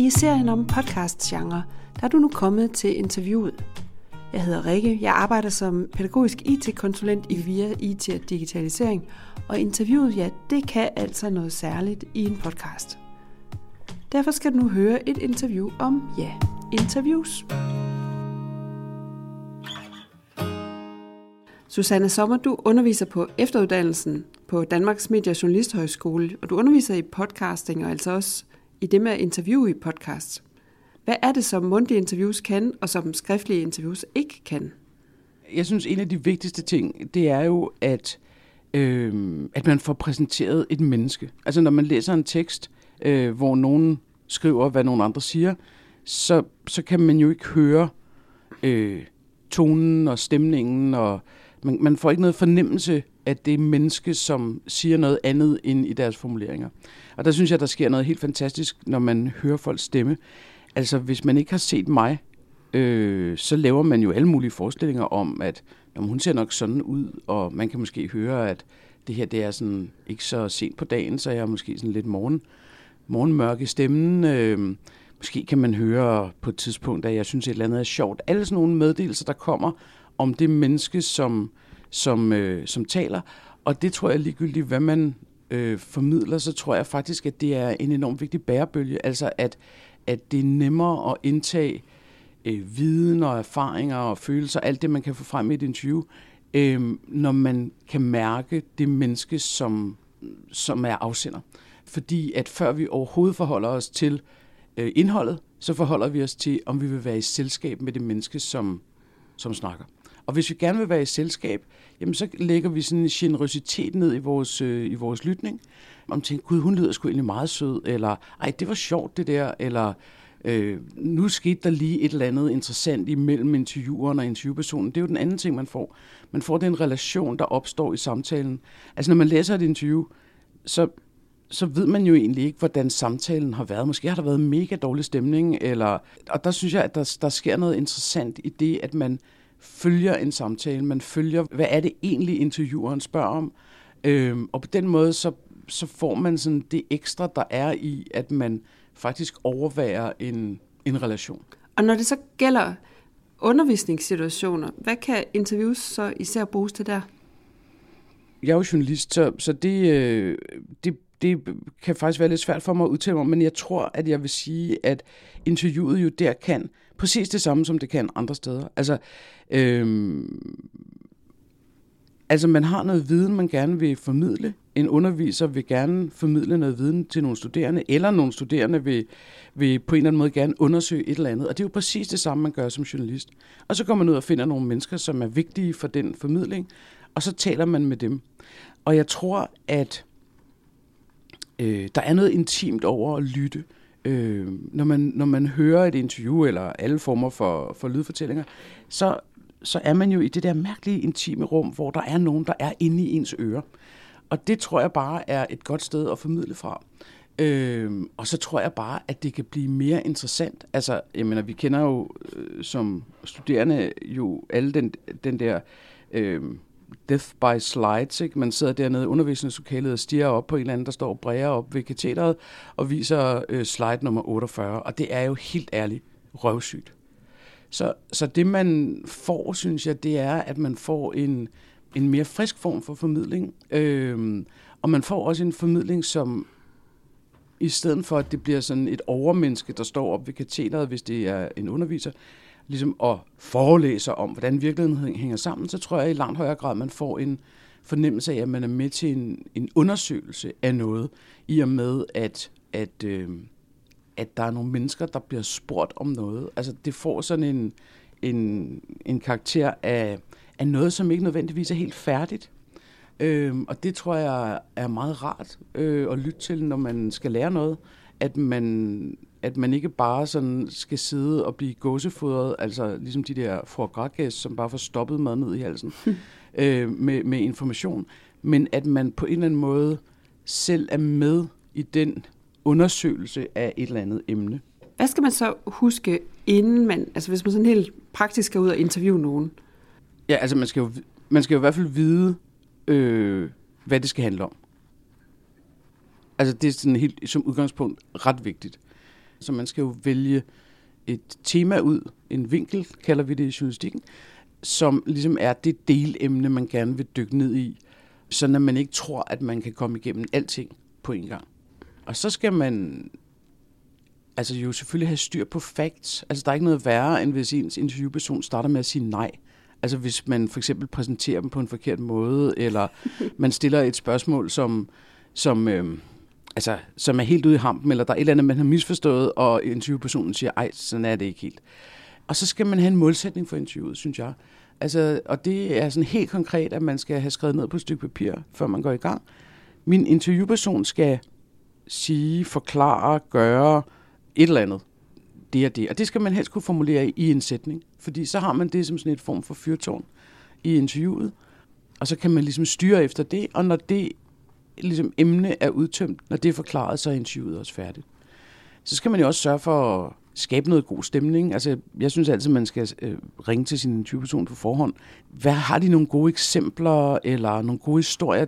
I serien om podcast-genre, der er du nu kommet til interviewet. Jeg hedder Rikke. Jeg arbejder som pædagogisk IT-konsulent i VIA IT og Digitalisering, og interviewet, ja, det kan altså noget særligt i en podcast. Derfor skal du nu høre et interview om, ja, interviews. Susanne Sommer, du underviser på efteruddannelsen på Danmarks Medie- og Journalisthøjskole, og du underviser i podcasting og altså også i det med at interviewe i podcast. Hvad er det, som mundtlige interviews kan, og som skriftlige interviews ikke kan? Jeg synes, en af de vigtigste ting, det er jo, at, øh, at man får præsenteret et menneske. Altså når man læser en tekst, øh, hvor nogen skriver, hvad nogen andre siger, så, så kan man jo ikke høre øh, tonen og stemningen, og man, man får ikke noget fornemmelse af det menneske, som siger noget andet end i deres formuleringer. Og der synes jeg, der sker noget helt fantastisk, når man hører folks stemme. Altså, hvis man ikke har set mig, øh, så laver man jo alle mulige forestillinger om, at når hun ser nok sådan ud, og man kan måske høre, at det her det er sådan ikke så sent på dagen, så jeg er måske sådan lidt morgen, morgenmørk i stemmen. Øh, måske kan man høre på et tidspunkt, at jeg synes, et eller andet er sjovt. Alle sådan nogle meddelelser, der kommer om det menneske, som, som, øh, som taler. Og det tror jeg ligegyldigt, hvad man øh, formidler, så tror jeg faktisk, at det er en enormt vigtig bærebølge. Altså at, at det er nemmere at indtage øh, viden og erfaringer og følelser, alt det, man kan få frem i et interview, øh, når man kan mærke det menneske, som, som er afsender. Fordi at før vi overhovedet forholder os til øh, indholdet, så forholder vi os til, om vi vil være i selskab med det menneske, som, som snakker. Og hvis vi gerne vil være i selskab, jamen så lægger vi sådan en generøsitet ned i vores, øh, i vores lytning. Om tænker, gud, hun lyder sgu egentlig meget sød, eller ej, det var sjovt det der, eller øh, nu skete der lige et eller andet interessant imellem intervieweren og interviewpersonen. Det er jo den anden ting, man får. Man får den relation, der opstår i samtalen. Altså når man læser et interview, så så ved man jo egentlig ikke, hvordan samtalen har været. Måske har der været mega dårlig stemning, eller, og der synes jeg, at der, der sker noget interessant i det, at man følger en samtale, man følger, hvad er det egentlig intervieweren spørger om, øhm, og på den måde, så, så får man sådan det ekstra, der er i, at man faktisk overværer en, en relation. Og når det så gælder undervisningssituationer, hvad kan interviews så især bruges til der? Jeg er jo journalist, så, så det, øh, det, det kan faktisk være lidt svært for mig at udtale mig, men jeg tror, at jeg vil sige, at interviewet jo der kan præcis det samme, som det kan andre steder. Altså, øhm, altså man har noget viden, man gerne vil formidle. En underviser vil gerne formidle noget viden til nogle studerende, eller nogle studerende vil, vil på en eller anden måde gerne undersøge et eller andet. Og det er jo præcis det samme, man gør som journalist. Og så går man ud og finder nogle mennesker, som er vigtige for den formidling, og så taler man med dem. Og jeg tror, at øh, der er noget intimt over at lytte. Øh, øh, når, man, når man hører et interview eller alle former for, for lydfortællinger, så, så er man jo i det der mærkelige intime rum, hvor der er nogen, der er inde i ens ører. Og det tror jeg bare er et godt sted at formidle fra. Øh, og så tror jeg bare, at det kan blive mere interessant. Altså, jeg mener, vi kender jo øh, som studerende jo alle den, den der... Øh, death by slides. Ikke? Man sidder dernede i undervisningslokalet og stiger op på en eller anden, der står bræger op ved katedret og viser øh, slide nummer 48. Og det er jo helt ærligt røvsygt. Så, så det man får, synes jeg, det er, at man får en, en mere frisk form for formidling. Øh, og man får også en formidling, som i stedet for, at det bliver sådan et overmenneske, der står op ved katedret, hvis det er en underviser, ligesom at forelæse om, hvordan virkeligheden hænger sammen, så tror jeg i langt højere grad, man får en fornemmelse af, at man er med til en, en undersøgelse af noget, i og med, at, at, øh, at der er nogle mennesker, der bliver spurgt om noget. Altså det får sådan en, en, en karakter af, af noget, som ikke nødvendigvis er helt færdigt. Øh, og det tror jeg er meget rart øh, at lytte til, når man skal lære noget, at man at man ikke bare sådan skal sidde og blive gåsefodret, altså ligesom de der foie som bare får stoppet mad ned i halsen, øh, med, med information, men at man på en eller anden måde selv er med i den undersøgelse af et eller andet emne. Hvad skal man så huske, inden man, altså hvis man sådan helt praktisk skal ud og interviewe nogen? Ja, altså man skal jo, man skal jo i hvert fald vide, øh, hvad det skal handle om. Altså det er sådan helt som udgangspunkt ret vigtigt. Så man skal jo vælge et tema ud, en vinkel, kalder vi det i journalistikken, som ligesom er det delemne, man gerne vil dykke ned i, så når man ikke tror, at man kan komme igennem alting på en gang. Og så skal man altså jo selvfølgelig have styr på facts. Altså der er ikke noget værre, end hvis ens interviewperson starter med at sige nej. Altså hvis man for eksempel præsenterer dem på en forkert måde, eller man stiller et spørgsmål, som, som, øh, altså, som er helt ude i hampen, eller der er et eller andet, man har misforstået, og interviewpersonen siger, ej, sådan er det ikke helt. Og så skal man have en målsætning for interviewet, synes jeg. Altså, og det er sådan helt konkret, at man skal have skrevet ned på et stykke papir, før man går i gang. Min interviewperson skal sige, forklare, gøre et eller andet. Det og det. Og det skal man helst kunne formulere i en sætning. Fordi så har man det som sådan et form for fyrtårn i interviewet. Og så kan man ligesom styre efter det, og når det ligesom emne er udtømt, når det er forklaret, så er interviewet også færdigt. Så skal man jo også sørge for at skabe noget god stemning. Altså, jeg synes altid, man skal øh, ringe til sin interviewperson på forhånd. Hvad har de nogle gode eksempler, eller nogle gode historier?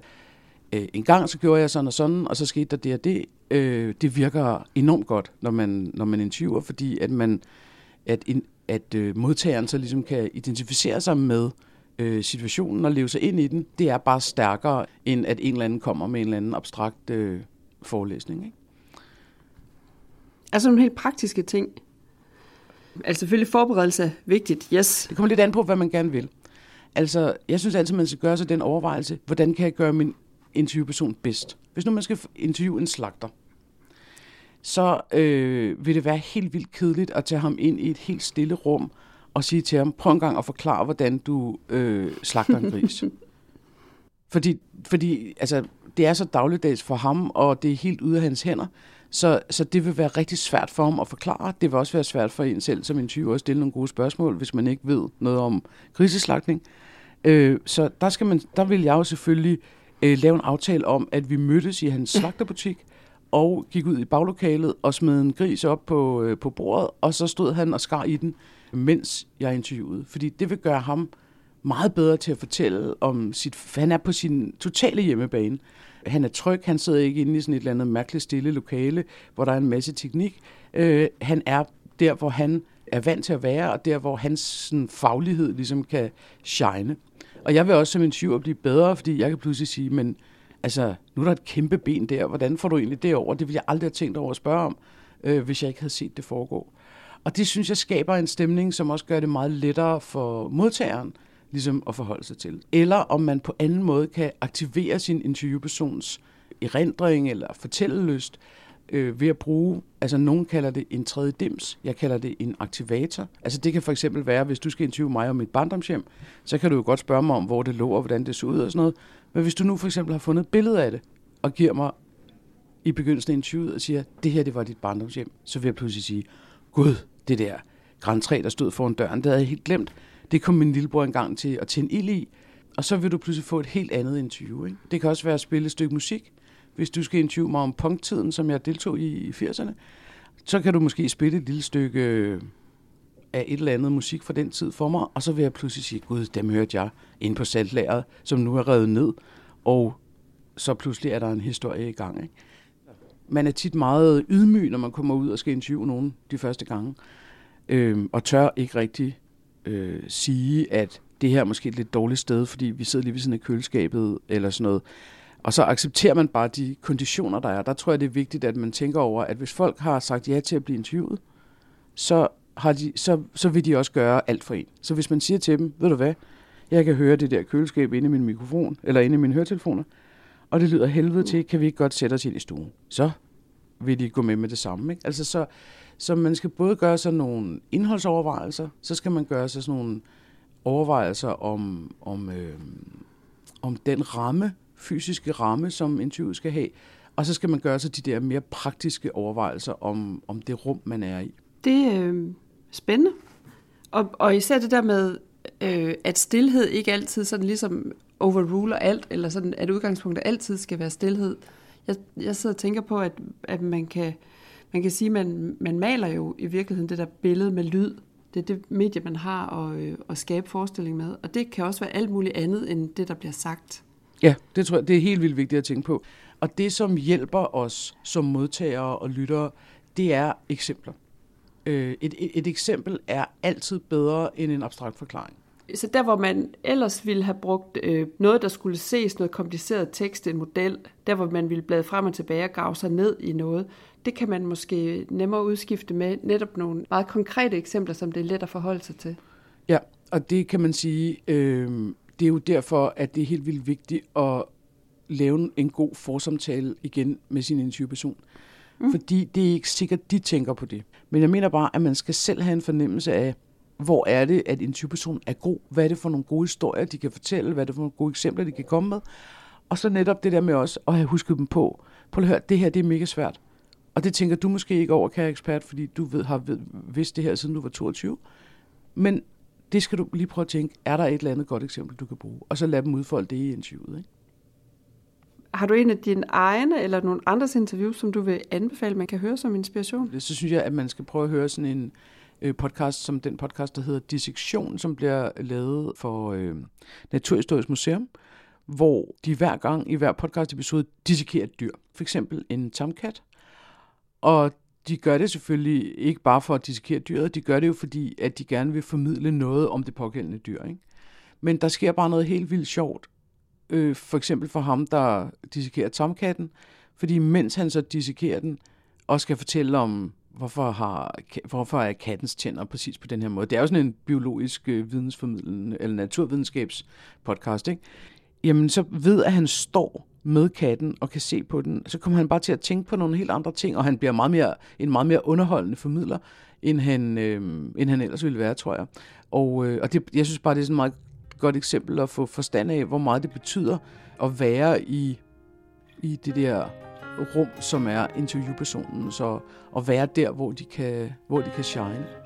Øh, en gang så gjorde jeg sådan og sådan, og så skete der det og det. Øh, det virker enormt godt, når man, når man interviewer, fordi at man at, in, at øh, modtageren så ligesom kan identificere sig med øh, situationen og leve sig ind i den. Det er bare stærkere, end at en eller anden kommer med en eller anden abstrakt øh, forelæsning. Ikke? Altså nogle helt praktiske ting. Altså selvfølgelig forberedelse er vigtigt, yes. Det kommer lidt an på, hvad man gerne vil. Altså, jeg synes altid, man skal gøre sig den overvejelse, hvordan kan jeg gøre min interviewperson bedst? Hvis nu man skal interviewe en slagter, så øh, vil det være helt vildt kedeligt at tage ham ind i et helt stille rum og sige til ham, prøv en gang at forklare, hvordan du øh, slagter en gris. fordi, fordi altså, det er så dagligdags for ham, og det er helt ude af hans hænder, så, så det vil være rigtig svært for ham at forklare. Det vil også være svært for en selv som interviewer at stille nogle gode spørgsmål, hvis man ikke ved noget om griseslagtning. Øh, så der, skal man, der vil jeg jo selvfølgelig øh, lave en aftale om, at vi mødtes i hans slagterbutik, og gik ud i baglokalet og smed en gris op på, øh, på bordet, og så stod han og skar i den, mens jeg interviewede. Fordi det vil gøre ham meget bedre til at fortælle om sit... Han er på sin totale hjemmebane. Han er tryg, han sidder ikke inde i sådan et eller andet mærkeligt stille lokale, hvor der er en masse teknik. Øh, han er der, hvor han er vant til at være, og der, hvor hans sådan, faglighed ligesom kan shine. Og jeg vil også som interviewer blive bedre, fordi jeg kan pludselig sige, men altså, nu er der et kæmpe ben der, hvordan får du egentlig det over? Det ville jeg aldrig have tænkt over at spørge om, øh, hvis jeg ikke havde set det foregå. Og det synes jeg skaber en stemning, som også gør det meget lettere for modtageren ligesom at forholde sig til. Eller om man på anden måde kan aktivere sin interviewpersons erindring eller fortællelyst øh, ved at bruge, altså nogen kalder det en tredje dims, jeg kalder det en aktivator. Altså det kan for eksempel være, hvis du skal interviewe mig om mit barndomshjem, så kan du jo godt spørge mig om, hvor det lå og hvordan det så ud og sådan noget. Men hvis du nu for eksempel har fundet et billede af det, og giver mig i begyndelsen af interviewet og siger, det her det var dit barndomshjem, så vil jeg pludselig sige, gud, det der græntræ, der stod foran døren, det havde jeg helt glemt. Det kom min lillebror engang til at tænde ild i, og så vil du pludselig få et helt andet interview. Ikke? Det kan også være at spille et stykke musik. Hvis du skal interviewe mig om punktiden, som jeg deltog i i 80'erne, så kan du måske spille et lille stykke øh, af et eller andet musik fra den tid for mig, og så vil jeg pludselig sige, gud, dem hørte jeg ind på saltlæret, som nu er revet ned, og så pludselig er der en historie i gang. Ikke? Man er tit meget ydmyg, når man kommer ud og skal interviewe nogen de første gange, øh, og tør ikke rigtig øh, sige, at det her er måske et lidt dårligt sted, fordi vi sidder lige ved siden af køleskabet, eller sådan noget. Og så accepterer man bare de konditioner, der er. Der tror jeg, det er vigtigt, at man tænker over, at hvis folk har sagt ja til at blive interviewet, så, har de, så, så vil de også gøre alt for en. Så hvis man siger til dem, ved du hvad, jeg kan høre det der køleskab inde i min mikrofon, eller inde i mine høretelefoner, og det lyder helvede til, kan vi ikke godt sætte os ind i stuen? Så vil de gå med med det samme. Ikke? Altså så, så man skal både gøre sig nogle indholdsovervejelser, så skal man gøre sig sådan nogle overvejelser om, om, øh, om den ramme, fysiske ramme, som interviewet skal have, og så skal man gøre sig de der mere praktiske overvejelser om, om det rum, man er i. Det er øh, spændende. Og, og især det der med, øh, at stillhed ikke altid sådan ligesom overruler alt, eller sådan, at udgangspunktet altid skal være stillhed. Jeg, jeg sidder og tænker på, at, at man kan, man kan sige, at man, man maler jo i virkeligheden det der billede med lyd. Det er det medie, man har at, øh, at skabe forestilling med. Og det kan også være alt muligt andet, end det, der bliver sagt. Ja, det tror jeg, det er helt vildt vigtigt at tænke på. Og det, som hjælper os som modtagere og lyttere, det er eksempler. Øh, et, et, et eksempel er altid bedre end en abstrakt forklaring. Så der, hvor man ellers ville have brugt øh, noget, der skulle ses, noget kompliceret tekst, en model, der hvor man ville blade frem og tilbage og grave sig ned i noget, det kan man måske nemmere udskifte med netop nogle meget konkrete eksempler, som det er let at forholde sig til. Ja, og det kan man sige, øh, det er jo derfor, at det er helt vildt vigtigt at lave en god forsamtale igen med sin interviewperson. Mm. Fordi det er ikke sikkert, de tænker på det. Men jeg mener bare, at man skal selv have en fornemmelse af, hvor er det, at en person er god? Hvad er det for nogle gode historier, de kan fortælle? Hvad er det for nogle gode eksempler, de kan komme med? Og så netop det der med også at have husket dem på. Prøv at høre, det her det er mega svært. Og det tænker du måske ikke over, kære ekspert, fordi du ved, har ved, vidst det her, siden du var 22. Men det skal du lige prøve at tænke, er der et eller andet godt eksempel, du kan bruge? Og så lad dem udfolde det i interviewet. Ikke? Har du en af dine egne eller nogle andres interviews, som du vil anbefale, man kan høre som inspiration? Så synes jeg, at man skal prøve at høre sådan en øh, podcast, som den podcast, der hedder Dissektion, som bliver lavet for øh, Naturhistorisk Museum, hvor de hver gang i hver podcast episode dissekerer et dyr. For eksempel en tamkat. Og de gør det selvfølgelig ikke bare for at dissekere dyret, de gør det jo fordi, at de gerne vil formidle noget om det pågældende dyr. Ikke? Men der sker bare noget helt vildt sjovt. Øh, for eksempel for ham, der dissekerer tomkatten, fordi mens han så dissekerer den, og skal fortælle om, hvorfor, har, hvorfor er kattens tænder præcis på den her måde. Det er jo sådan en biologisk øh, vidensformidlende, eller naturvidenskabspodcast, ikke? Jamen, så ved at han står med katten og kan se på den, så kommer han bare til at tænke på nogle helt andre ting, og han bliver meget mere, en meget mere underholdende formidler, end han, øh, end han ellers ville være, tror jeg. Og, øh, og det, jeg synes bare, det er sådan et meget godt eksempel at få forstand af, hvor meget det betyder at være i, i det der rum, som er interviewpersonen, så at være der, hvor de kan, hvor de kan shine.